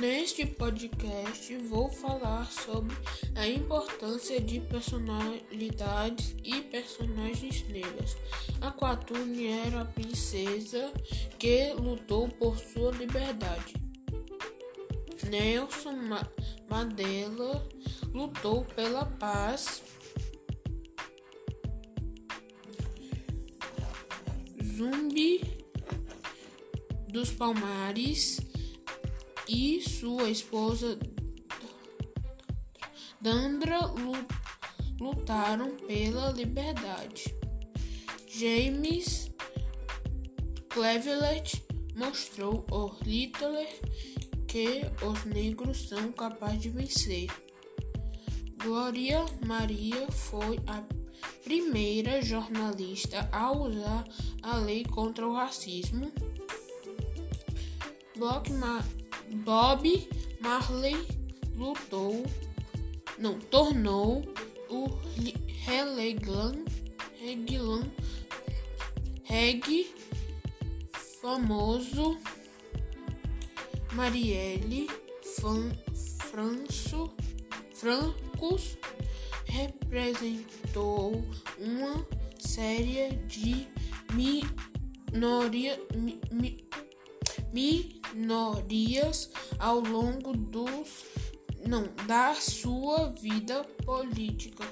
Neste podcast vou falar sobre a importância de personalidades e personagens negras. A Quatune era a princesa que lutou por sua liberdade. Nelson Mandela lutou pela paz. Zumbi dos Palmares e sua esposa Dandra lutaram pela liberdade. James Cleveland mostrou ao Hitler que os negros são capazes de vencer. Glória Maria foi a primeira jornalista a usar a lei contra o racismo. Block Bob Marley lutou, não, tornou o Releglan, Reglan, Reg famoso Marielle Fan, Franço, Francos representou uma série de minoria, mi, mi, minorias ao longo dos, não, da sua vida política.